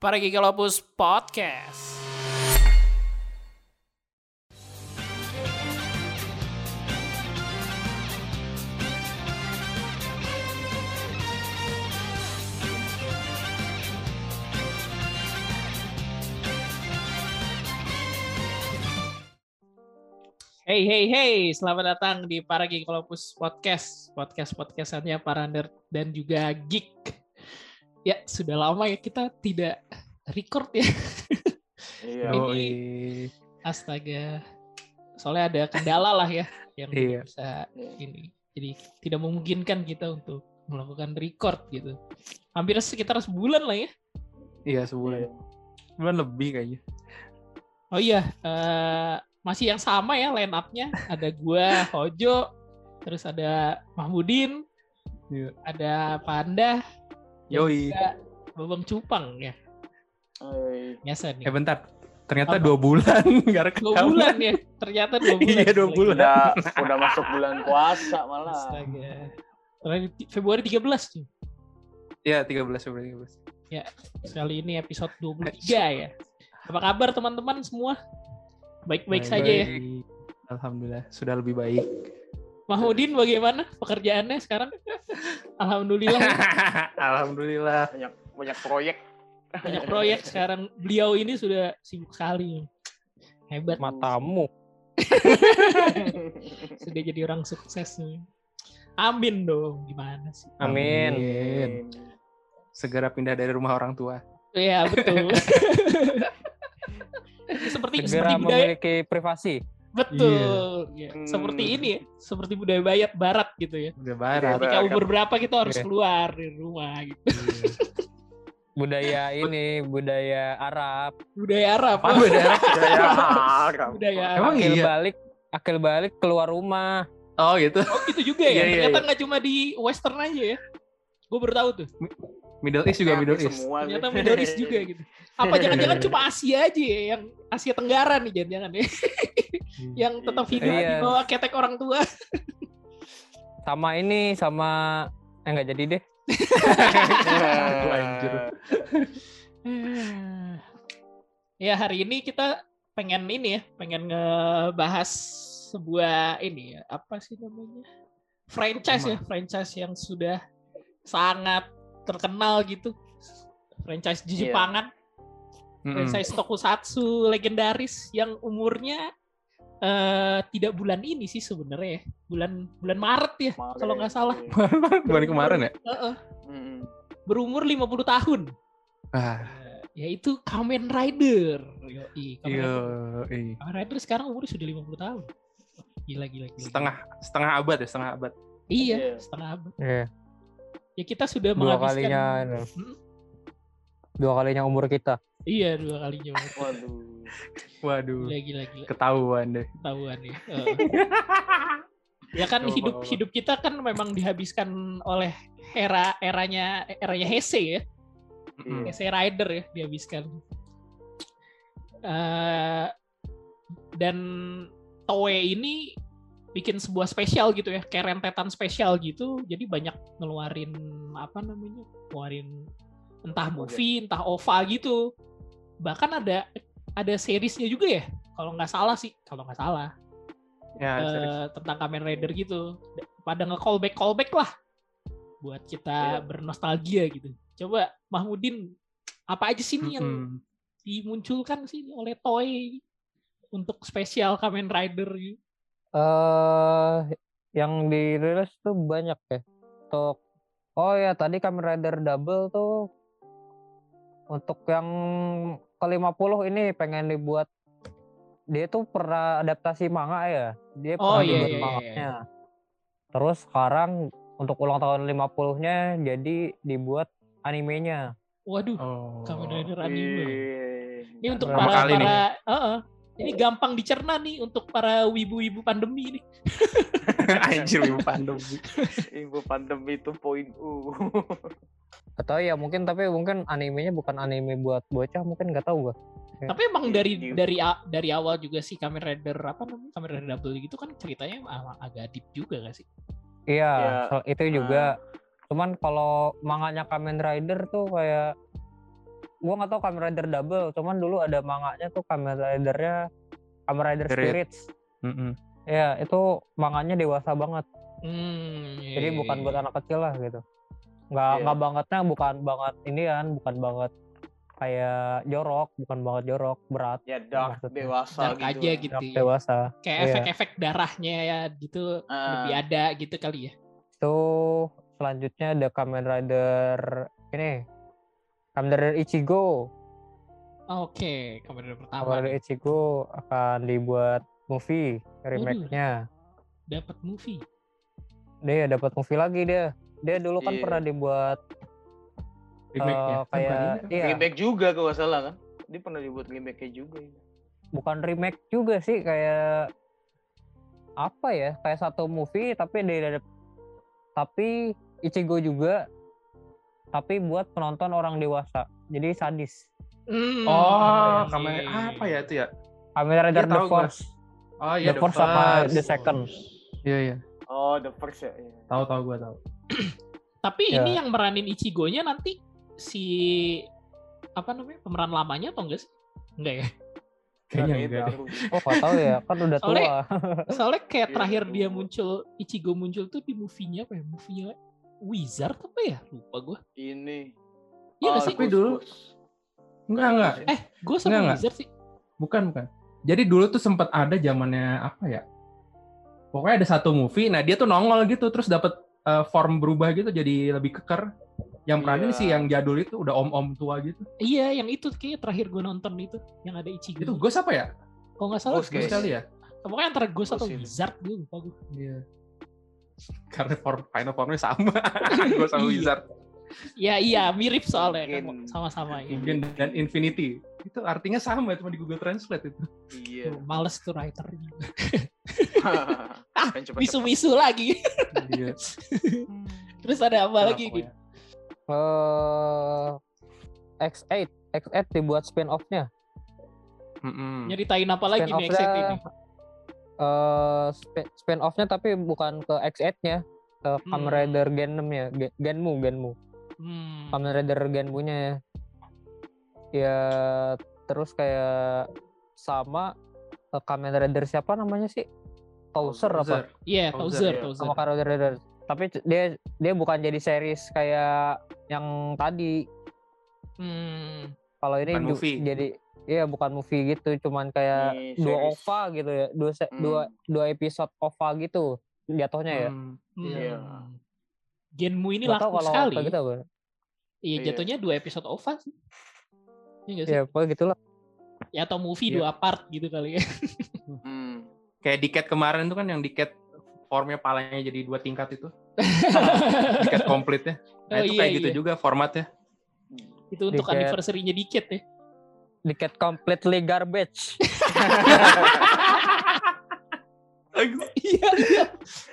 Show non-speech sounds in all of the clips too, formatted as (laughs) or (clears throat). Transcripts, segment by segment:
Para Gigalopus Podcast. Hey hey hey, selamat datang di Para Gigalopus Podcast. Podcast podcastannya para nerd dan juga geek. Ya, sudah lama ya kita tidak record ya. Iya. Ini astaga. Soalnya ada kendala lah ya yang Iya. bisa ini. Jadi tidak memungkinkan kita untuk melakukan record gitu. Hampir sekitar sebulan lah ya. Iya sebulan. Sebulan lebih kayaknya. Oh iya, eh, masih yang sama ya line up-nya. Ada gua, Hojo, terus ada Mahmudin, Iya. ada Panda, Yoi. juga Babang Cupang ya. Oi. Biasa nih. Eh bentar. Ternyata Apa? dua bulan (laughs) nggak Dua rekaman. bulan ya, ternyata dua bulan. Iya, dua bulan. Udah udah masuk bulan puasa malah. Astaga. Terakhir Februari 13 tuh. Iya 13 Februari 13. Kali ini episode 23 ya. Apa kabar teman-teman semua? Baik-baik saja ya. Alhamdulillah sudah lebih baik. Mahmudin bagaimana pekerjaannya sekarang? Alhamdulillah. (laughs) Alhamdulillah. Banyak banyak proyek. banyak proyek sekarang. Beliau ini sudah sibuk sekali. Hebat. matamu (laughs) Sudah jadi orang sukses nih. Amin dong. Gimana sih? amin Segera pindah dari rumah orang tua. Iya betul. (laughs) seperti segera seperti budaya memiliki privasi betul Ya, Hmm. seperti ini ya seperti budaya bayat barat gitu ya Udah barat. Iya, ketika Barat. umur berapa kita harus Iya. keluar dari rumah gitu (laughs) budaya ini budaya Arab budaya Arab Apa beda? (laughs) Budaya Arab. budaya Arab Emang akil iya? balik akil balik keluar rumah Oh gitu. oh gitu juga ya Iya, iya, ternyata iya. nggak cuma di Western aja ya gue baru tahu tuh Middle East juga Middle East. Semua ternyata. Middle East juga (laughs) gitu apa jangan-jangan cuma Asia aja ya yang Asia Tenggara nih jangan-jangan ya yang tetap hidup Iya. di bawah ketek orang tua sama ini sama eh nggak jadi deh (laughs) anjir. (laughs) ya hari ini kita pengen ini ya, pengen ngebahas sebuah ini ya, apa sih namanya? Franchise ya, franchise yang sudah sangat terkenal gitu. Franchise di Iya. Jepangan, Mm-mm. franchise tokusatsu legendaris yang umurnya eh, tidak bulan ini sih sebenarnya ya. Bulan bulan Maret ya, Maret. kalau nggak salah. Bulan kemarin ya? Heeh. Mm. berumur 50 tahun. Ah, yaitu Kamen Rider. Yoi, Kamen iya. Rider. iya. Kamen Rider sekarang umurnya sudah 50 tahun. Gila, gila, gila. Setengah setengah abad ya, setengah abad. Iya, Iya. setengah abad. Iya, Ya kita sudah dua menghabiskan. kalinya Hmm? dua kalinya umur kita Iya, dua kalinya. Waduh. Waduh. Gila, gila, gila. Ketahuan deh. Ketahuan ya. Heeh. (laughs) ya kan Coba, hidup coba. hidup kita kan memang dihabiskan oleh era eranya eranya Heisei ya. Mm-mm. Heisei Rider ya dihabiskan. Eh, dan Toei ini bikin sebuah spesial gitu ya, kayak rentetan spesial gitu. Jadi banyak ngeluarin apa namanya? Ngeluarin entah movie, entah OVA gitu. Bahkan ada ada seriesnya juga ya, kalau nggak salah sih, kalau nggak salah Ya, eh, tentang Kamen Rider gitu. Pada nge-callback callback lah buat kita Iya. bernostalgia gitu. Coba Mahmudin apa aja sih nih yang dimunculkan sih oleh Toei untuk spesial Kamen Rider gitu. Eh yang dirilis tuh banyak ya. Untuk oh ya tadi Kamen Rider Double tuh untuk yang ke-50 ini pengen dibuat. Dia tuh pernah adaptasi manga ya. Dia Oh, pernah iya, dibuat iya, iya, manganya. terus sekarang untuk ulang tahun 50-nya jadi dibuat animenya. Waduh, Oh. Kamen Rider anime. Ih, Ini untuk Pertama para para Heeh. Ini gampang dicerna nih untuk para wibu-wibu pandemi nih. (laughs) Anjir ibu pandemi. (laughs) Ibu pandemi itu poin U. atau ya mungkin tapi mungkin animenya bukan anime buat bocah mungkin nggak tahu gua Tapi emang Iya, dari iya. dari dari awal juga si Kamen Rider apa namanya? Kamen Rider Double gitu kan ceritanya agak deep juga gak sih? Iya, Ya, itu juga. Cuman kalau manganya Kamen Rider tuh kayak gua nggak tahu Kamen Rider Double, cuman dulu ada manganya tuh Kamen Ridernya Kamen Rider Spirit. Spirits. Mm-mm. Ya, itu manganya dewasa banget. Hmm, iya, Jadi iya, bukan iya. buat anak kecil lah gitu. Nggak Iya. nggak bangetnya bukan banget ini kan, bukan banget kayak jorok, bukan banget jorok, berat, ya dark Maksudnya. dewasa Dark gitu. aja gitu. dark ya. dewasa. Kayak Iya. efek-efek darahnya ya gitu Ah. lebih ada gitu kali ya. Itu selanjutnya ada Kamen Rider ini. Kamen Rider Ichigo. Oke, kamera pertama Kamen Rider Ichigo akan dibuat movie remake-nya. dapat movie. Dia dapat movie lagi dia. Dia dulu kan Iya. pernah dibuat Remake-nya. eh, kayak bukan ini kan? iya, Remake juga kalau nggak salah kan. Dia pernah dibuat remake juga. bukan remake juga sih kayak apa ya? Kayak satu movie tapi dia ada tapi Ichigo juga tapi buat penonton orang dewasa. Jadi sadis. Hmm, Oh, iya. kamera apa ya itu ya? Kamen Rider Iya, The. Force. Oh iya, The Force sama The Second. Iya iya. Oh, the first ya. iya. Tahu tahu gua tahu. (clears throat) Tapi Ya. ini yang meranin Ichigo-nya nanti si apa namanya pemeran lamanya atau enggak sih? Enggak ya. Kayaknya Kayak enggak deh. Oh, gak tahu ya, kan udah tua. Soalnya- Soalnya kayak Iya, terakhir iya. dia muncul Ichigo muncul tuh di movie-nya apa ya? Movie-nya Wizard apa ya? Lupa gue. Ini. Iya nggak Oh, sih? Tapi dulu-. Enggak enggak. Eh, gue sama Enggak, enggak. Wizard sih. Bukan bukan. Jadi dulu tuh sempat ada zamannya apa ya? Pokoknya ada satu movie, nah dia tuh nongol gitu terus dapat eh, form berubah gitu jadi lebih keker. Yang peranin Iya. sih yang jadul itu udah om-om tua gitu. Iya, yang itu kayak terakhir gue nonton itu yang ada Ichigo. Itu Ghost apa ya? Kalau nggak salah Ghost Ghost Guys. kali ya? Pokoknya antara Ghost atau Ghost. Wizard gue lupa gue. Iya. Karena form final formnya sama. (laughs) Ghost sama Iya. Wizard. Ya iya mirip soalnya kan Mungkin. sama-sama ya. Mungkin dan Infinity. Itu artinya sama cuma di Google Translate itu. Iya. Tuh, Males tuh writer. (laughs) ah, Misu-misu lagi. Iya. (laughs) Terus ada apa Nah, lagi? Pokoknya. Eh X8, X8 dibuat spin-off-nya. Mm-mm. Nyeritain apa lagi nih Spin-off-nya, X8 ini? Eh spi- spin-off-nya tapi bukan ke X8-nya, ke Kamen Hmm. Rider Gen 6 ya, Gen- Genmu, Genmu. Hmm. Kamen Rider Genmu-nya ya. Ya terus kayak sama eh, Kamen Rider siapa namanya sih? Tauser apa? Bowser. Iya, Tauser, Tauser, ya. Tauser. Sama Kamen Rider. Tapi dia dia bukan jadi series kayak yang tadi. Hmm. Kalau ini Bukan ju- movie. jadi iya bukan movie gitu, cuman kayak Ini dua series. OVA gitu ya, dua se- Hmm. dua dua episode OVA gitu jatuhnya ya. Hmm. Hmm. Iya. Genmu ini tahu laku kalau sekali. gitu apa. Iya, Iya. jatuhnya dua episode OVA sih. Iya sih? Ya, pokoknya gitulah. Ya atau movie Iya. dua part gitu kali ya. Hmm. (laughs) Kayak Diket kemarin tuh kan yang Diket formnya palanya jadi dua tingkat itu. (laughs) Diket komplitnya. Nah Oh, itu iya, kayak gitu iya. juga formatnya. Itu untuk Diket. anniversary-nya dikit ya. Diket completely garbage. Iya, iya.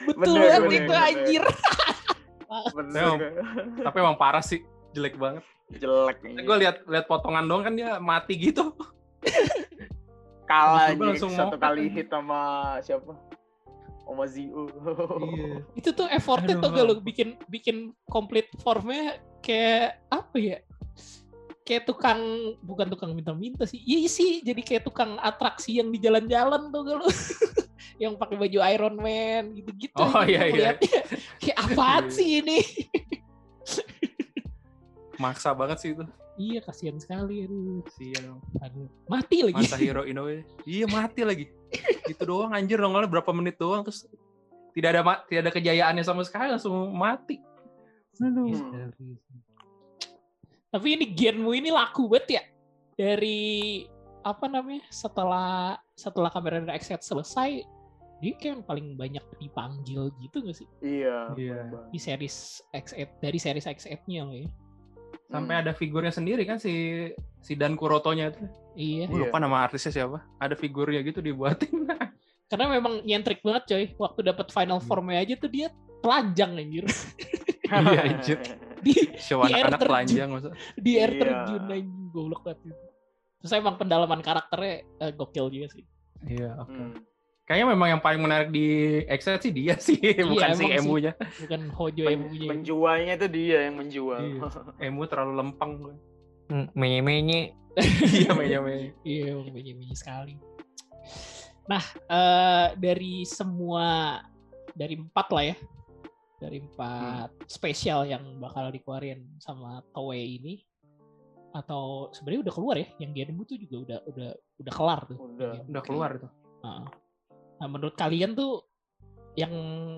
Betul Bener, banget bener, itu bener. anjir. Bener. Tapi emang parah sih, jelek banget. Jelek nih. Gue lihat lihat potongan doang kan dia mati gitu. kalah langsung satu kali aja. hit sama siapa? Sama Zio. Iya. Itu tuh effortnya tuh kalau bikin bikin complete formnya kayak apa ya? Kayak tukang bukan tukang minta-minta sih. Iya sih, jadi kayak tukang atraksi yang di jalan-jalan tuh kalau (laughs) yang pakai baju Iron Man gitu-gitu. Oh, iya, iya. Kayak apaan Iya. sih ini? (laughs) Maksa banget sih itu. iya, kasihan sekali aduh. Sial. Aduh, mati lagi. Masahiro Inoue. Iya mati lagi. Itu doang anjir nongolnya berapa menit doang terus tidak ada tidak ada kejayaannya sama sekali langsung mati. Aduh. Tapi ini Genmu ini laku banget ya. Dari apa namanya? Setelah setelah kamera X7 selesai, dia kayak yang paling banyak dipanggil gitu gak sih? Iya. Iya. Di series X8 dari series X8-nya loh ya. Sampai Hmm. ada figurnya sendiri kan si si Dan Kuroto-nya itu. Iya. Gue Iya. lupa nama artisnya siapa. Ada figurnya gitu dibuatin. (laughs) Karena memang nyentrik banget coy. Waktu dapat final Hmm. formnya aja tuh dia telanjang anjir. (laughs) Iya, anjir. (laughs) di Show anak-anak terjun. telanjang masa. di air Iya. terjun anjing goblok banget itu. Terus emang pendalaman karakternya eh, gokil juga sih. Iya, oke. Hmm. Kayaknya memang yang paling menarik di Excel sih dia sih, bukan si emang sih. Emu-nya. Bukan Hojo Men- Emunya. menjualnya itu dia yang menjual. Iya. (laughs) Emu terlalu lempeng. gue. Hmm, Menye-menye. Iya, (laughs) mainnya main. Iya, menye-menye sekali. Nah, eh, dari semua dari empat lah ya, dari empat spesial yang bakal dikeluarin sama Toei ini, atau sebenarnya udah keluar ya, yang dia nemu tuh juga udah udah udah kelar tuh. Udah. Yang Udah keluar itu. Nah, menurut kalian tuh yang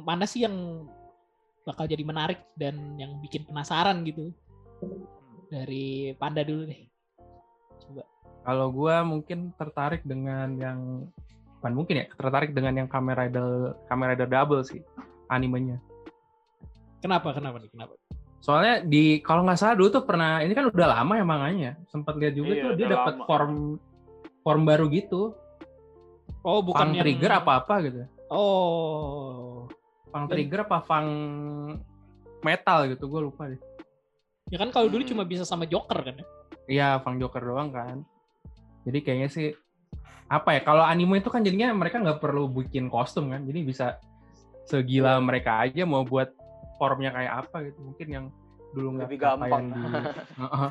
mana sih yang bakal jadi menarik dan yang bikin penasaran gitu? Dari Panda dulu deh. Coba. Kalau gua mungkin tertarik dengan yang bukan mungkin ya, tertarik dengan yang Rider Kamen Rider Double sih animenya. Kenapa? Kenapa nih? Kenapa? Soalnya di kalau nggak salah dulu tuh pernah ini kan udah lama ya manganya. Sempat lihat juga Iya, tuh dia dapat form form baru gitu. Oh, bukan Fang yang trigger apa-apa gitu. Oh. Fang trigger apa Fang metal gitu, gue lupa deh. Ya kan kalau dulu Hmm. cuma bisa sama Joker kan ya? Iya, Fang Joker doang kan. Jadi kayaknya sih apa ya? Kalau anime itu kan jadinya mereka nggak perlu bikin kostum kan, jadi bisa segila mereka aja mau buat formnya kayak apa gitu. Mungkin yang dulu nggak gampang. yang di (laughs) Heeh.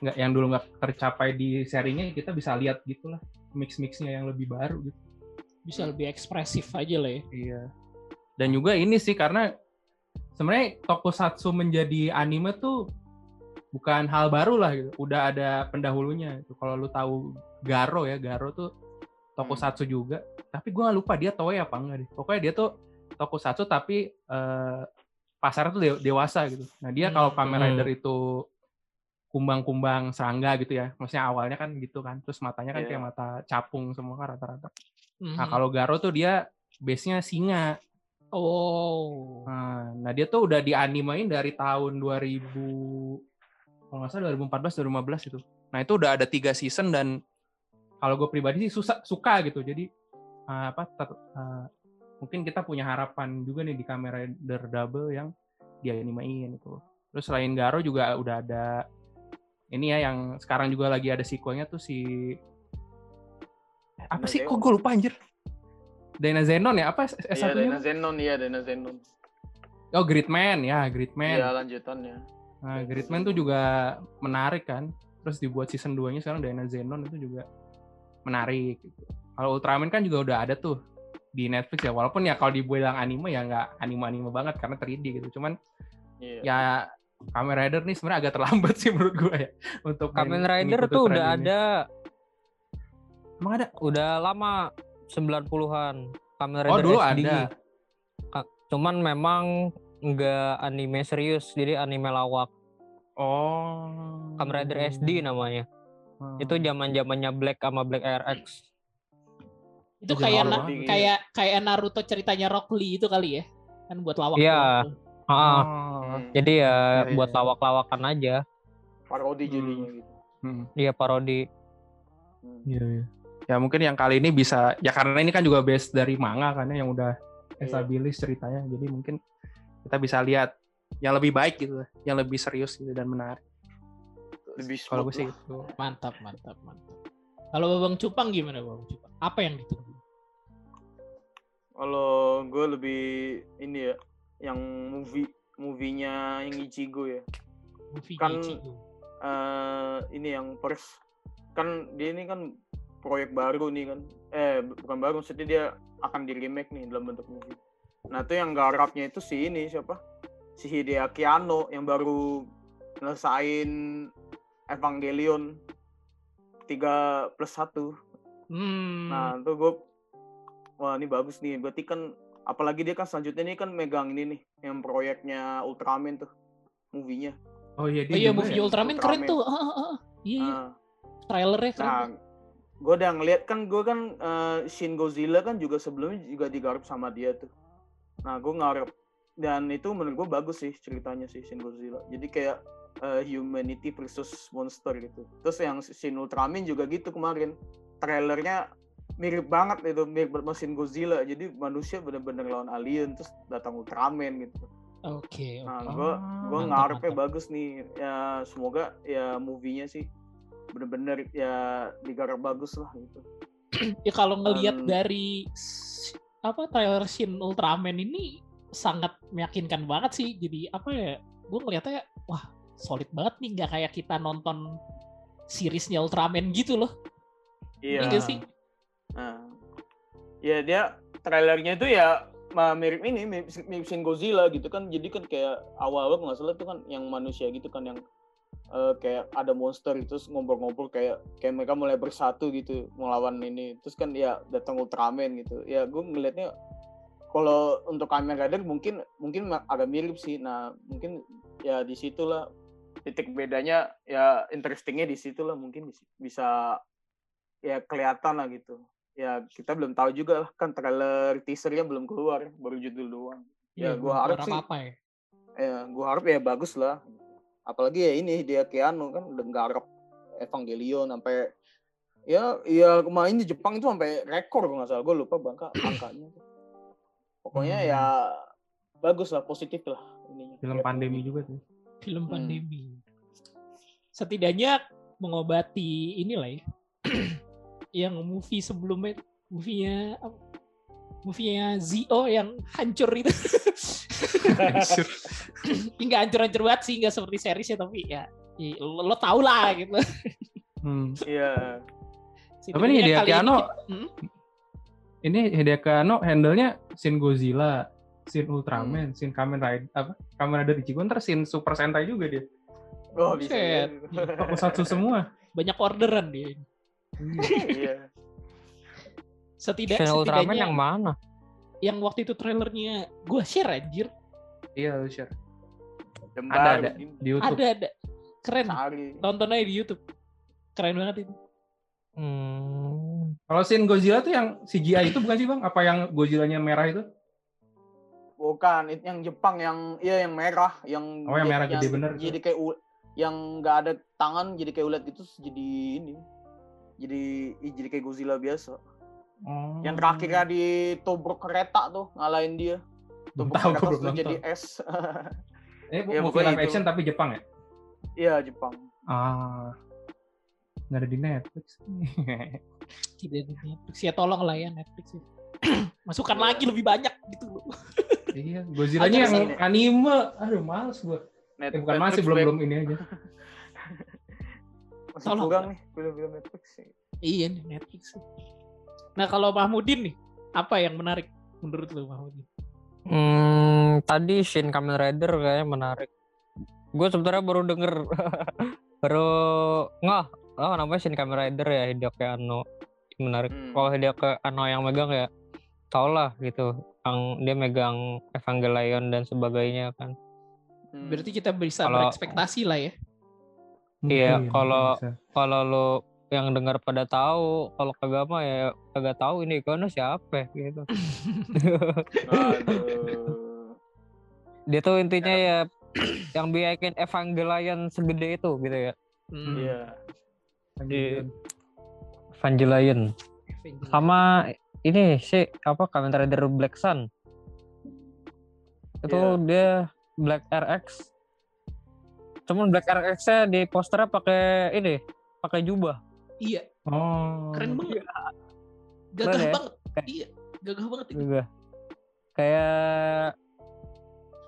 nggak yang dulu nggak tercapai di serinya kita bisa lihat gitulah mix mixnya yang lebih baru gitu. Bisa lebih ekspresif aja lah ya. Iya. Dan juga ini sih karena sebenarnya tokusatsu menjadi anime tuh bukan hal baru lah gitu. Udah ada pendahulunya. Itu Kalau lu tahu Garo ya, Garo tuh tokusatsu juga. Tapi gua nggak lupa dia Toei apa enggak deh. Pokoknya dia tuh tokusatsu tapi eh, pasarnya tuh de- dewasa gitu. Nah, dia kalau Hmm. Kamen Rider itu kumbang-kumbang serangga gitu ya. Maksudnya awalnya kan gitu kan. Terus matanya kan Iya. kayak mata capung semua kan rata-rata. Nah, Mhm. kalau Garo tuh dia base-nya singa. Oh. Nah, nah dia tuh udah dianimain dari tahun 2000 kalau nggak salah 2014 2015 itu. Nah, itu udah ada tiga season dan kalau gue pribadi sih susah suka gitu. Jadi eh, apa ter- eh, mungkin kita punya harapan juga nih di Kamen Rider Double yang dianimain itu. Terus selain Garo juga udah ada ini ya yang sekarang juga lagi ada sequelnya tuh si apa sih kok gue lupa anjir Dana Zenon ya apa S- Iya, S1-nya? Dana Zenon, iya Dana Zenon. Oh, Gridman ya, Gridman. Iya, lanjutannya. Nah, Gridman tuh juga menarik kan. Terus dibuat season 2-nya sekarang Dana Zenon itu juga menarik gitu. Kalau Ultraman kan juga udah ada tuh di Netflix ya. Walaupun ya kalau dibilang anime ya nggak anime-anime banget karena 3D gitu. Cuman Iya. ya Kamen Rider nih sebenarnya agak terlambat (laughs) sih menurut gue ya untuk Kamen Rider tuh udah ini. ada, Emang ada? udah lama 90-an. Kamen Oh, Rider dulu SD. ada. Cuman memang nggak anime serius, jadi anime lawak. Oh. Kamen Rider SD namanya. Hmm. Itu zaman-zamannya Black sama Black RX. Itu kayak na- banget. kayak kayak Naruto ceritanya Rock Lee itu kali ya. Kan buat lawak. Iya. tuh. Ah, Oh. Hmm. jadi ya Iya, buat iya. lawak-lawakan aja. Parodi Hmm. jadinya gitu. Hmm. Iya parodi. Hmm. Iya, iya. Ya mungkin yang kali ini bisa ya karena ini kan juga base dari manga kan ya, yang udah Iya. established ceritanya. Jadi mungkin kita bisa lihat yang lebih baik gitu, yang lebih serius gitu dan menarik. Lebih Kalau gue smooth sih gitu. Mantap, mantap, mantap. Kalau Bang Cupang gimana Bang Cupang? Apa yang ditunggu? Kalau gue lebih ini ya, yang movie movie-nya yang Ichigo ya. Movie Kan- Ichigo. eh ini yang first kan dia ini kan proyek baru nih kan eh bu- bukan baru maksudnya dia akan di remake nih dalam bentuk movie nah itu yang garapnya itu si ini siapa si Hideaki Anno yang baru ngelesain Evangelion 3 plus 1 Hmm. nah itu gue wah ini bagus nih berarti kan apalagi dia kan selanjutnya ini kan megang ini nih yang proyeknya Ultraman tuh movie-nya Oh iya Oh dia iya, juga movie ya? Ultraman keren Ultraman. tuh. Ah, ah, ah. Iya, iya. Nah, trailernya keren. Nah, gue udah ngeliat kan gue kan eh, Shin Godzilla kan juga sebelumnya juga digarap sama dia tuh. Nah, gue ngarep dan itu menurut gue bagus sih ceritanya sih Shin Godzilla. Jadi kayak eh, humanity versus monster gitu. Terus yang Shin Ultraman juga gitu kemarin. Trailernya mirip banget itu mirip sama Shin Godzilla. Jadi manusia bener-bener lawan alien terus datang Ultraman gitu. Oke, Nah, oke. gue gue mantap, ngarepnya mantap. bagus nih. Ya semoga ya movie-nya sih bener-bener ya digarap bagus lah gitu. (clears throat) Ya kalau ngelihat Dan- dari apa trailer Shin Ultraman ini sangat meyakinkan banget sih. Jadi apa ya? Gue ngeliatnya wah solid banget nih nggak kayak kita nonton seriesnya Ultraman gitu loh Iya. Iya nggak sih Nah, ya dia trailernya itu ya mirip ini mirip, mirip Shin Godzilla gitu kan. Jadi kan kayak awal-awal nggak salah itu kan yang manusia gitu kan yang eh, kayak ada monster itu ngobrol-ngobrol kayak kayak mereka mulai bersatu gitu melawan ini. Terus kan ya datang Ultraman gitu. Ya gue ngelihatnya kalau untuk Kamen Rider mungkin mungkin agak mirip sih. Nah mungkin ya di situlah titik bedanya ya interestingnya di situlah mungkin bisa ya kelihatan lah gitu ya kita belum tahu juga lah kan trailer teasernya belum keluar baru judul doang. Ya, gua belum harap sih- apa-apa ya. ya gua harap ya bagus lah. Apalagi ya ini dia Keanu kan udah nggarap Evangelion sampai ya ya kemarin di Jepang itu sampai rekor kalau nggak salah gue lupa bangka angkanya pokoknya Hmm. ya bagus lah positif lah ininya. Film Ya, pandemi juga tuh. film Hmm. pandemi. Setidaknya mengobati inilah ya yang movie sebelumnya movie-nya movie-nya Zio yang hancur itu (clears throat) nggak hancur-hancur banget sih nggak seperti seriesnya tapi ya lo, lo tau lah gitu Hmm. iya Apa nih, Setidaknya Hideo kali ini hmm? Ini Hideaki Anno handle-nya Shin Godzilla, Shin Ultraman, Shin Kamen Rider, apa? Kamen Rider Ichigo, ntar Shin Super Sentai juga dia. oh bisa ya. Tokusatsu semua. banyak orderan dia iya setidak Shin Ultraman setidaknya yang mana? yang waktu itu trailernya gue share anjir Iya, lu share. Jembar, Ada, ada. begini. Di YouTube. ada ada keren Sehari. tonton aja di YouTube keren banget itu Hmm. Kalau Shin Godzilla tuh yang CGI itu bukan sih bang? Apa yang Godzilla-nya merah itu? Bukan, itu yang Jepang yang iya yang merah, yang Oh, yang merah gede bener tuh. Jadi kayak yang nggak ada tangan jadi kayak ulat gitu jadi ini. Jadi ih, jadi kayak Godzilla biasa. Oh. Yang terakhirnya ditobrok kereta tuh ngalahin dia. Belum Tobrok tahu, kereta belum jadi es. (laughs) Eh, Ya, movie pokoknya live itu. action tapi Jepang ya? Iya Jepang. Ah. Nggak ada di Netflix. (laughs) tidak di Netflix ya tolong lah ya Netflix ya. (clears throat) masukkan Iya. lagi lebih banyak gitu loh (laughs) iya, Godzilla-nya Ada yang anime. Aduh, males gua. Net- Eh, bukan masih Netflix belum back- belum ini aja. Masih Tolong. kurang nih film-film Netflix sih. iya nih Netflix nah kalau Mahmudin nih apa yang menarik menurut lo Mahmudin Hmm, tadi Shin Kamen Rider kayaknya menarik. Gue sebenarnya baru denger, (laughs) baru nggak, oh namanya Shin Kamen Rider ya Hideaki Anno. Menarik. Hmm. Kalau Hideaki Anno yang megang ya, tau lah gitu. Yang dia megang Evangelion dan sebagainya kan. Hmm. berarti kita bisa Kalau- berekspektasi lah ya Iya, kalau-. Kalau lo yang dengar pada tahu, kalau kagak mah ya kagak tahu ini Kono siapa gitu. Aduh. dia tuh intinya ya yang bikin Evangelion segede itu gitu ya. Hmm, Iya. Lanjut. Evangelion. Avengers. sama ini sih apa Kamen Rider Black Sun itu Iya. dia Black RX cuman Black RX nya di posternya pakai ini pakai jubah. Iya. Oh. keren banget. Gagah Keren ya? banget. Kayak- iya gagah banget itu. Juga kayak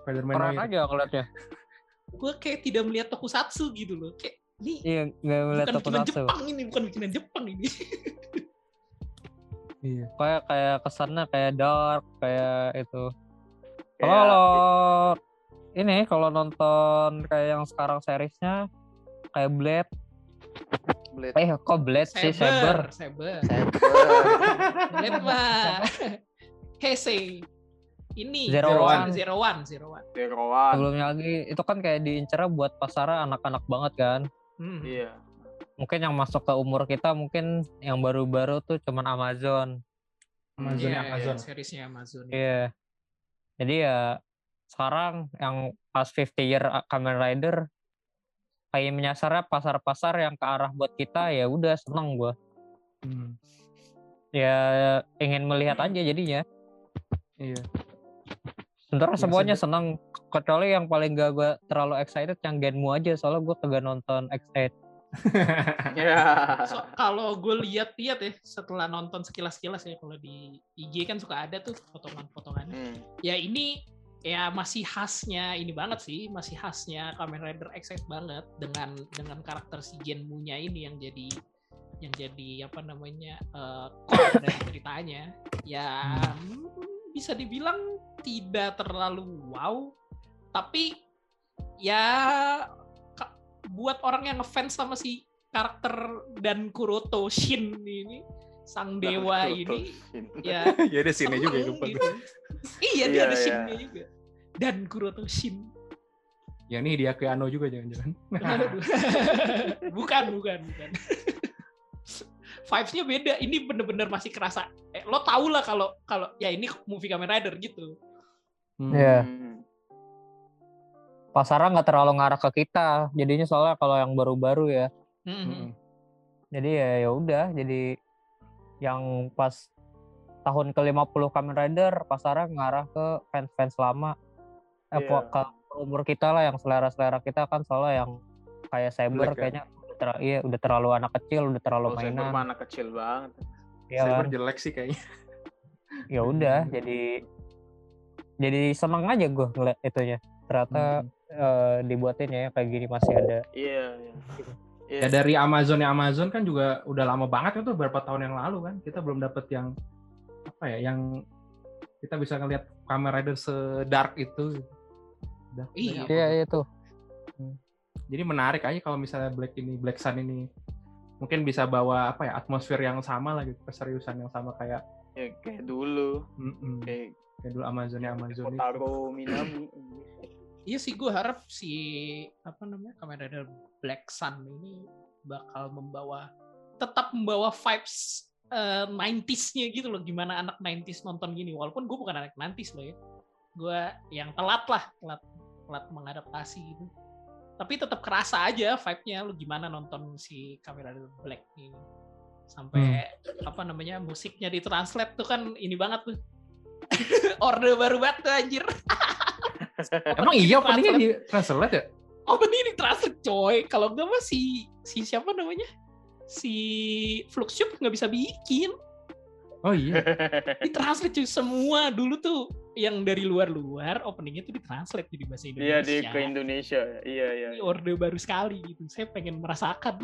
Spider-Man keren Noir. aja ngeliatnya. (laughs) Gue kayak tidak melihat tokusatsu gitu loh. Kayak ini iya nggak ngeliat bukan bikinan Tokusatsu. Jepang ini bukan bikinan Jepang ini. (laughs) Iya. kayak kayak kesannya kayak dark kayak itu. Kalau ini kalau nonton kayak yang sekarang seriesnya kayak Blade Blade. eh kok Blade sih Saber Saber Saber. Blade mah Heisei ini Zero One. Zero One Zero One Zero One. sebelumnya lagi itu kan kayak diincar buat pasar anak-anak banget kan Hmm. Iya. mungkin yang masuk ke umur kita mungkin yang baru-baru tuh cuman Amazon Amazon Iya, Amazon. iya, seriesnya Amazon iya jadi ya sekarang yang pas 50 year Kamen Rider kayak menyasarnya pasar-pasar yang ke arah buat kita ya udah seneng gua Hmm. ya ingin melihat aja jadinya Iya. sebenarnya Ya, semuanya sebe- seneng kecuali yang paling gak gua terlalu excited yang Genmu aja soalnya gua kagak nonton X8 (laughs) Iya. So, kalau gue lihat-lihat ya setelah nonton sekilas-sekilas ya kalau di IG kan suka ada tuh potongan-potongannya. Hmm. Ya ini ya masih khasnya ini banget sih, masih khasnya Kamen Rider XX banget dengan dengan karakter si Genmu-nya ini yang jadi yang jadi apa namanya uh, core (coughs) dari ceritanya. Ya hmm, bisa dibilang tidak terlalu wow, tapi ya buat orang yang ngefans sama si karakter dan Kuroto Shin ini sang dewa ini ya (laughs) ya ada sini juga lupa gitu. iya dia Iya, ada iya. Shin-nya juga dan Kuroto Shin Ya nih dia ke Ano juga jangan-jangan. (laughs) Bukan bukan bukan vibes-nya beda ini bener-bener masih kerasa eh, lo tau lah kalau kalau ya ini movie Kamen Rider gitu Hmm. Iya. Hmm. pasarnya nggak terlalu ngarah ke kita jadinya soalnya kalau yang baru-baru ya Mhm. Mm-mm. jadi ya ya udah jadi yang pas tahun ke-50 Kamen Rider pasarnya ngarah ke fans-fans lama po- ke umur kita lah yang selera-selera kita kan soalnya yang kayak Saber Black ya? kayaknya udah, ter- iya, udah terlalu anak kecil udah terlalu Kalau saya mainan anak kecil banget. ya Saber kan? jelek sih kayaknya. ya udah jadi jadi seneng aja gue ngeliat itunya ternyata Hmm. eh, dibuatin ya kayak gini masih ada Iya, iya. Iya. Ya dari Amazon ya Amazon kan juga udah lama banget itu beberapa tahun yang lalu kan kita belum dapet yang apa ya yang kita bisa ngelihat Kamen Rider sedark itu. Udah, Iya. udah iya apa. itu Jadi menarik aja kalau misalnya Black ini Black Sun ini mungkin bisa bawa apa ya atmosfer yang sama lah gitu keseriusan yang sama kayak Ya, kayak dulu. mm-mm, Kayak kayak dulu Amazon ya Amazon itu. Kotaro Minami. Iya sih gue harap si apa namanya Kamen Rider Black Sun ini bakal membawa tetap membawa vibes eh, 90s-nya gitu loh gimana anak 90s nonton gini walaupun gue bukan anak 90s loh ya gue yang telat lah telat mengadaptasi gitu tapi tetap kerasa aja vibe-nya lu gimana nonton si Kamen Rider Black ini sampai apa namanya musiknya ditranslate tuh kan ini banget tuh (laughs) orde baru banget tuh anjir (laughs) Emang iya openingnya di translate ya? Oh ini ditranslate coy. Kalau enggak mah si si siapa namanya? Si Fluxup nggak bisa bikin. Oh iya. (laughs) Ditranslate cuy semua dulu tuh yang dari luar-luar openingnya tuh ditranslate jadi bahasa Iya Indonesia. di ke Indonesia. Iya iya. Ini orde baru sekali gitu. Saya pengen merasakan.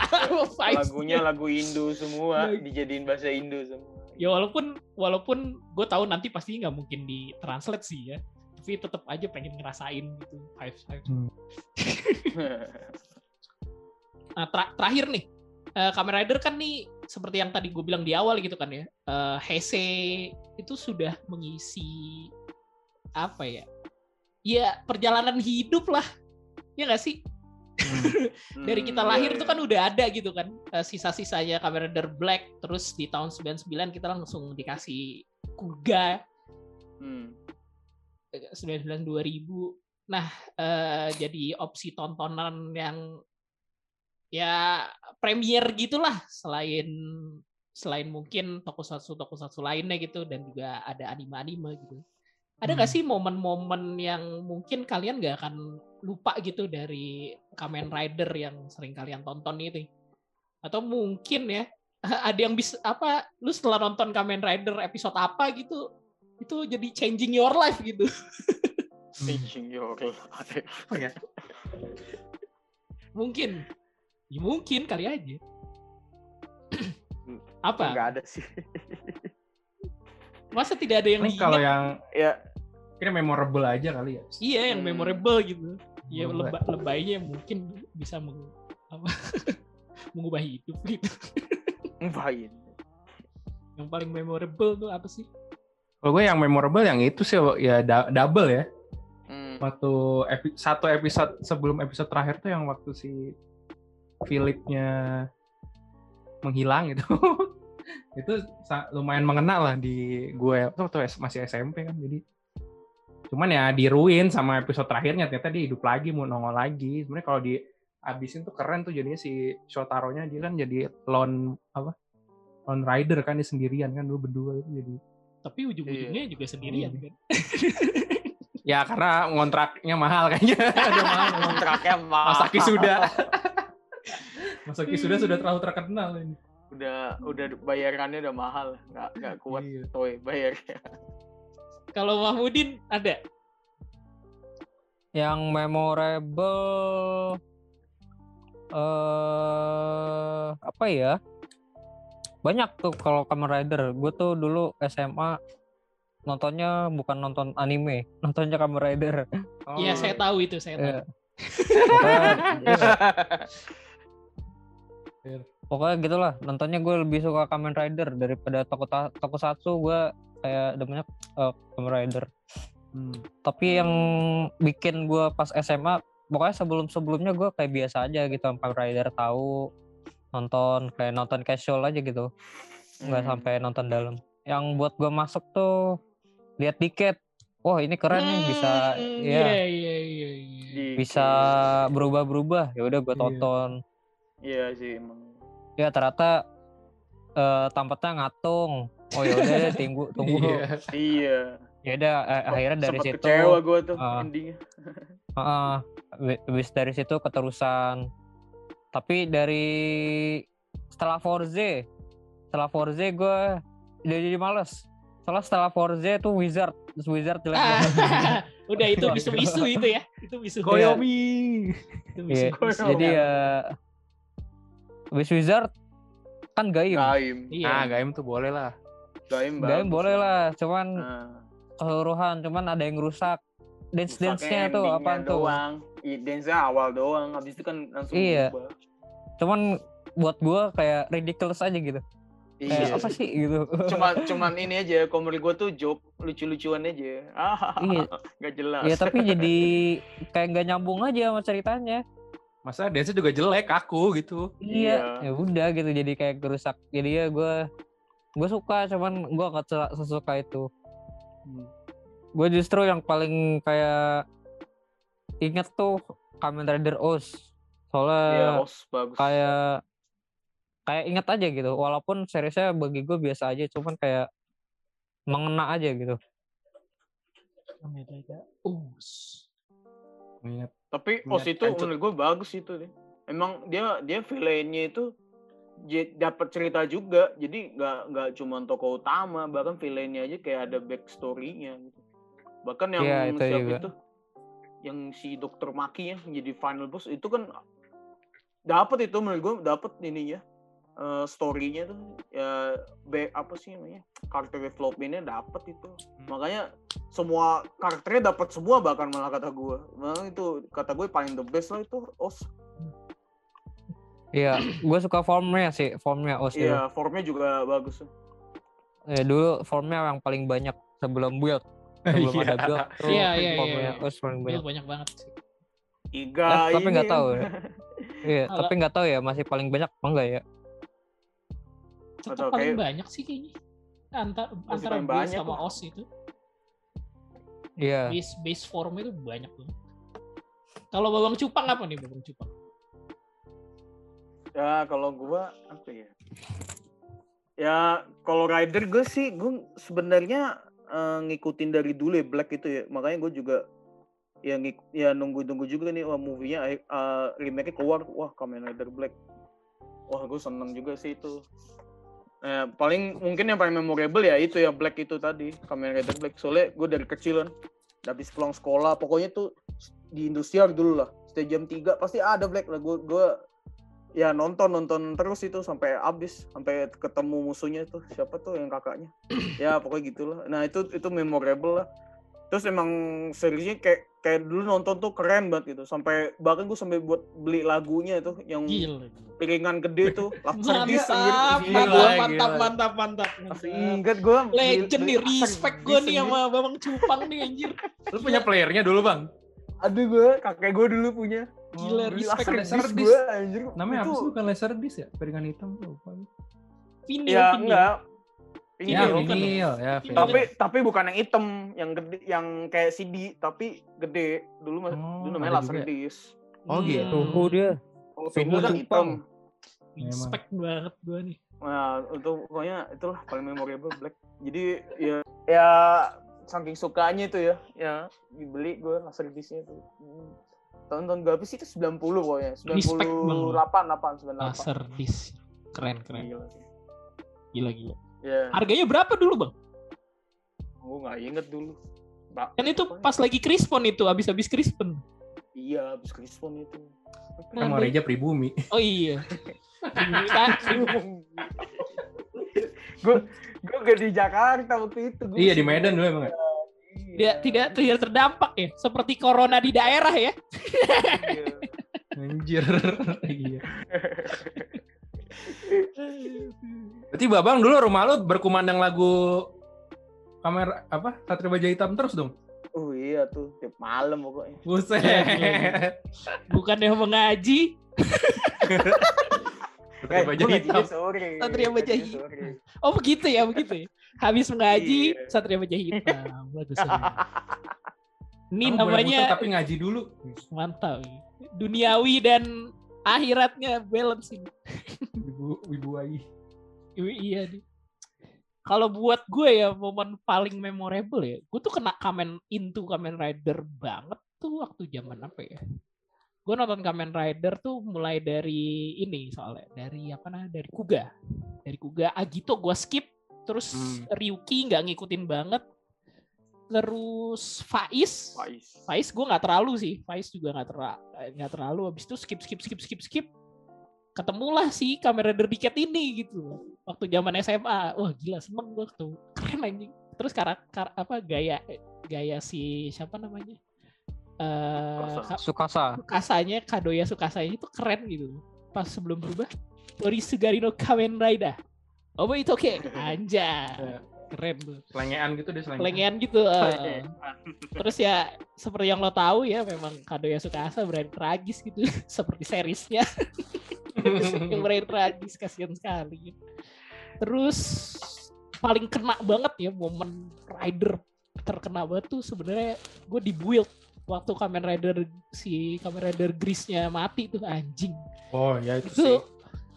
(laughs) Lagunya lagu Indo semua dijadiin bahasa Indo semua. Ya walaupun walaupun gue tahu nanti pasti nggak mungkin ditranslate sih ya. Tapi tetap aja pengen ngerasain gitu vibes vibes. (laughs) Nah, tra- terakhir nih, eh, Kamen Rider kan nih seperti yang tadi gue bilang di awal gitu kan ya, eh, Heise itu sudah mengisi apa ya? Ya perjalanan hidup lah, ya nggak sih? (laughs) Dari kita Hmm, lahir itu iya. kan udah ada gitu kan, eh, sisa-sisanya Kamen Rider Black, terus di tahun 99 kita langsung dikasih Kuga Hmm. 99 2000. Nah, eh, jadi opsi tontonan yang ya premier gitulah selain selain mungkin tokusatsu tokusatsu lainnya gitu dan juga ada anime-anime gitu. Ada nggak Hmm. sih momen-momen yang mungkin kalian nggak akan lupa gitu dari Kamen Rider yang sering kalian tonton itu? Atau mungkin ya (laughs) ada yang bisa apa lu setelah nonton Kamen Rider episode apa gitu itu jadi changing your life gitu. Teaching your life. Oh ya. Mungkin. Ya mungkin kali aja. Apa? Enggak ada sih. Masa tidak ada yang Ini kalau yang ya kira memorable aja kali ya. Iya, yang Hmm. memorable gitu. Ya leba, lebaynya mungkin bisa meng, apa, (laughs) mengubah hidup gitu. ngapain? Yang paling memorable tuh apa sih? Kalau gue yang memorable yang itu sih ya double ya. Hmm. Waktu epi- satu episode sebelum episode terakhir tuh yang waktu si Philipnya menghilang gitu. (laughs) itu lumayan mengena lah di gue tuh waktu masih SMP kan jadi cuman ya diruin sama episode terakhirnya ternyata dia hidup lagi mau nongol lagi sebenarnya kalau di abisin tuh keren tuh jadinya si Shotaro-nya dia kan jadi lone apa lone rider kan dia sendirian kan dulu berdua itu jadi Tapi ujung-ujungnya juga sendirian Iya. kan. (laughs) ya karena ngontraknya mahal kayaknya Udah (laughs) mahal Kontraknya mahal. Masaki sudah Masaki sudah sudah terlalu terkenal ini udah udah bayarannya udah mahal nggak nggak kuat Iya. toy bayarnya Kalau Mahmudin ada yang memorable eh apa ya? Banyak tuh kalau Kamen Rider. Gue tuh dulu SMA nontonnya bukan nonton anime, nontonnya Kamen Rider. Oh, Iya, saya tahu itu, saya tahu. (laughs) Iya. Pokoknya, iya. Pokoknya gitulah, nontonnya gue lebih suka Kamen Rider daripada toko tokusatsu gue kayak demennya uh, Kamen Rider. Hmm. Tapi yang bikin gue pas SMA, pokoknya sebelum-sebelumnya gue kayak biasa aja gitu, Kamen Rider tahu nonton kayak nonton casual aja gitu, nggak Hmm. sampai nonton dalam. Yang buat gue masuk tuh lihat tiket, wah ini keren nih bisa, Hmm, ya Iya, iya, iya, iya. Di- bisa berubah-berubah. Ya udah gue Iya. tonton. Iya sih emang. ya ternyata eh tampaknya ngatung oh ya udah (laughs) tunggu tunggu Iya. Iya. ya udah eh, akhirnya dari Sempet situ kecewa gue tuh ah. endingnya. (laughs) Heeh. Wi- habis dari situ keterusan tapi dari setelah Forze setelah Forze gue udah jadi males soalnya setelah Forze tuh Wizard terus Wizard jelek Ah, banget. (laughs) udah itu bisu-bisu itu ya. Itu bisu. Koyomi. Itu Iya, bisu. jadi ya habis Wizard kan Gaim Gaim. Iya. Ah, Gaim tuh boleh lah. Gaim Gaim boleh lah cuman Nah, keseluruhan cuman ada yang rusak dance dance nya rusaknya tuh apa tuh doang. I- dance-nya awal doang, habis itu kan langsung Iya. berubah. cuman buat gua kayak ridiculous aja gitu kayak Iya. apa sih gitu Cuma cuman ini aja, komedi gue tuh joke lucu-lucuan aja. Ah, Iya. (laughs) nggak jelas. ya tapi jadi kayak nggak nyambung aja sama ceritanya Masa dance juga jelek aku gitu. iya Iya. ya udah gitu jadi kayak gerusak jadi ya gua gue suka cuman gua nggak se- sesuka itu Hmm. gue justru yang paling kayak inget tuh Kamen Rider Oz soalnya Iya, os bagus. kayak kayak inget aja gitu walaupun seriesnya bagi gue biasa aja cuman kayak mengena aja gitu Us. Ingat. Tapi Punya os itu hancur. menurut gue bagus itu deh. Emang dia dia villainnya itu dapat cerita juga. Jadi nggak nggak cuma tokoh utama, bahkan villainnya aja kayak ada backstory-nya gitu. Bahkan yang Iya, itu siapa juga. itu yang si Dokter Maki ya jadi final boss itu kan dapat itu menurut gue dapat ininya eh, story-nya tuh ya back apa sih namanya karakter development-nya dapat itu makanya semua karakternya dapat semua bahkan malah kata gue malah itu kata gue paling the best lah itu os Iya, gue suka formnya sih, formnya itu. iya formnya juga bagus Eh, dulu formnya yang paling banyak sebelum build, sebelum Iya. ada build, tuh Iya, iya, formnya iya. Oz paling Itu banyak. banyak banget sih. Iga tapi nggak tahu ya. (laughs) Iya, tapi nggak tahu ya masih paling banyak apa enggak ya? Tetap paling kayak- banyak sih kayaknya. Antara antara paling Bill banyak sama tuh. Os itu. Iya. Base base form itu banyak banget. Kalau Babang Cupang apa nih Babang Cupang? ya kalau gue apa ya ya kalau rider gue sih gue sebenarnya eh, ngikutin dari dulu ya Black itu ya makanya gue juga ya ngik ya nunggu-nunggu juga nih wah movie-nya eh, eh, remake-nya keluar wah Kamen Rider Black wah gue seneng juga sih itu Eh, paling mungkin yang paling memorable ya itu ya Black itu tadi. Kamen Rider Black. Soalnya gue dari kecil kan habis pulang sekolah pokoknya tuh di Indosiar dulu lah. Setiap jam 3 pasti ada Black lah. Gue gue ya nonton nonton terus itu sampai habis. Sampai ketemu musuhnya tuh. Siapa tuh yang kakaknya? Ya pokoknya gitulah. Nah itu itu memorable lah terus emang seriesnya kayak kayak dulu nonton tuh keren banget gitu sampai bahkan gue sampai buat beli lagunya tuh yang Gila. piringan gede tuh laser disc Mantap, mantap, gila. mantap, mantap, mantap, mantap. ingat gue Legend nih, respect gue nih sama Babang Cupang nih anjir. Lu punya playernya dulu, Bang? aduh gue kakek gue dulu punya Gila, Beli respect. laser laser disc disc. gue anjir Namanya apa Itu- sih? Bukan laser disc ya? Piringan hitam tuh. lupa. Vinil, ya enggak Ya, Vinil. bukan vinil. Ya, Vinil. vinil. tapi tapi bukan yang hitam yang gede yang kayak CD tapi gede dulu mas Oh, dulu namanya laser juga. disc Oh, Hmm. gitu. Suhu dia. kalau Suhu vinyl kan Jepang. hitam Respect banget gue nih. nah untuk pokoknya itulah paling memorable black jadi ya ya saking sukanya itu ya ya dibeli gue laser discnya itu Hmm. tahun-tahun berapa sih itu 90 pokoknya Respect banget. 98 8 98 Laser disc. Keren, keren. Gila, gila. Ya Harganya berapa dulu, Bang? gue nggak inget dulu Ba- Kan itu apa ya? pas lagi Crispon itu, abis-abis Crispon. Iya, habis Crispon itu. Kan mau Reja pribumi. Oh iya. Gue gue gak di Jakarta waktu itu. Gua Iya di Medan dulu emang. ya? tidak tidak tidak terdampak ya, seperti corona di daerah ya. Iya. Anjir. (laughs) Iya. (laughs) Berarti Babang dulu rumah lu berkumandang lagu kamera apa Satria Baja Hitam terus dong. Oh iya tuh, tiap malam pokoknya. Buset. Bukan yang mengaji, Satria Baja gua ngajinya Hitam. sore. Satria Baja Hitam. Oh begitu ya, begitu ya. Habis mengaji, Iya. Satria Baja Hitam. Bagus. (laughs) ya. Ini Kamu boleh namanya muter, tapi ngaji dulu. mantap. Duniawi dan akhiratnya balance ini. Wibu. Iya, Iya nih. Kalau buat gue ya momen paling memorable ya, gue tuh kena Kamen into Kamen Rider banget tuh waktu zaman apa ya? Gue nonton Kamen Rider tuh mulai dari ini soalnya dari apa nah dari Kuga, dari Kuga Agito gue skip, terus Hmm. Ryuki nggak ngikutin banget, terus Faiz, Faiz. Faiz gue nggak terlalu sih, Faiz juga nggak terlalu nggak terlalu. Habis itu skip skip skip skip skip, ketemulah si Kamen Rider Diket ini gitu. Waktu zaman SMA, wah gila seneng gue ketemu, keren anjing. Terus karakter apa gaya gaya si siapa namanya? Eh Sukasa. Ka- Sukasa. Sukasanya Kadoya Sukasanya itu keren gitu. Pas sebelum berubah, Torisugarino Kamen Rider. Oh itu oke, (laughs) anjay, keren tuh. Selengean gitu deh selengean. Lengean gitu. Lengean. Terus ya seperti yang lo tahu ya memang Kadoya Sukasa berani tragis gitu (laughs) seperti seriesnya (laughs) yang berani tragis kasihan sekali. Terus paling kena banget ya momen Rider terkena banget tuh sebenarnya gue di build waktu Kamen Rider si Kamen Rider Grisnya mati tuh anjing. Oh ya itu, Itu sih.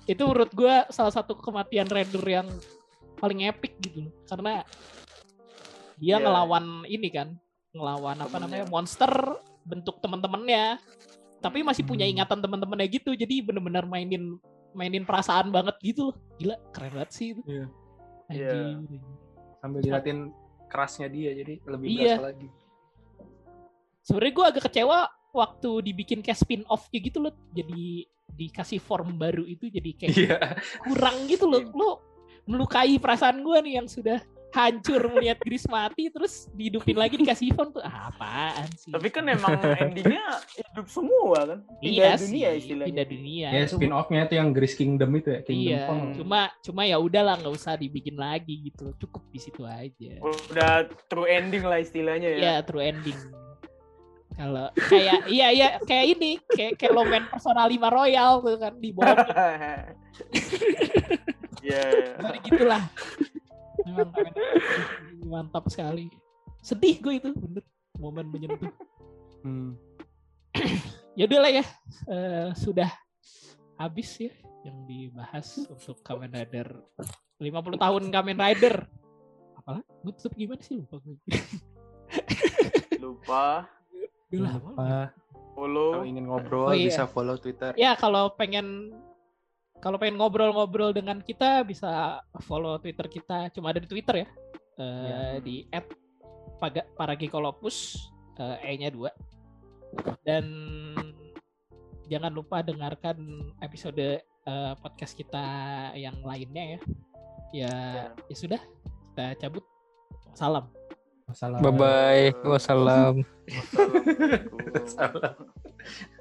itu menurut gue salah satu kematian Rider yang paling epic gitu karena dia Iya. ngelawan ini kan ngelawan apa Temennya. namanya monster bentuk teman-temannya tapi masih punya Hmm. ingatan teman-temannya gitu jadi bener-bener mainin mainin perasaan banget gitu loh. gila keren banget sih itu Iya. Anjing. Sambil diliatin kerasnya dia jadi lebih Iya. berasa lagi. sebenarnya gue agak kecewa waktu dibikin kayak spin off kayak gitu loh jadi dikasih form baru itu jadi kayak Iya. kurang gitu loh Iya. lo melukai perasaan gue nih yang sudah hancur melihat Gris mati terus dihidupin lagi dikasih form tuh ah, apaan sih Tapi kan emang endingnya hidup semua kan. iya Pindah dunia sih, istilahnya. pindah dunia Ya spin off-nya itu yang Gris Kingdom itu ya, Kingdom iya Kong. cuma cuma ya udahlah nggak usah dibikin lagi gitu cukup di situ aja Udah true ending lah istilahnya ya. Iya true ending kalau kayak iya iya kayak ini kayak kayak lo main Persona 5 Royal tuh kan di bawah (laughs) Iya. Jadi gitulah memang mantap sekali sedih gue itu bener momen menyentuh Hmm. (clears throat) ya udahlah ya eh, sudah habis ya yang dibahas untuk Kamen Rider 50 tahun Kamen Rider apalah gue tutup gimana sih lupa gue (laughs) Lupa. Lupa. follow. Kalau ingin ngobrol Oh, iya. bisa follow Twitter. ya kalau pengen kalau pengen ngobrol-ngobrol dengan kita bisa follow Twitter kita cuma ada di Twitter ya Eh, Ya. di @paragikolopus eh, e-nya dua dan jangan lupa dengarkan episode eh, podcast kita yang lainnya ya ya Ya. ya sudah kita cabut salam Masalah. Bye bye. Wassalam. Wassalamualaikum. Salam. (laughs)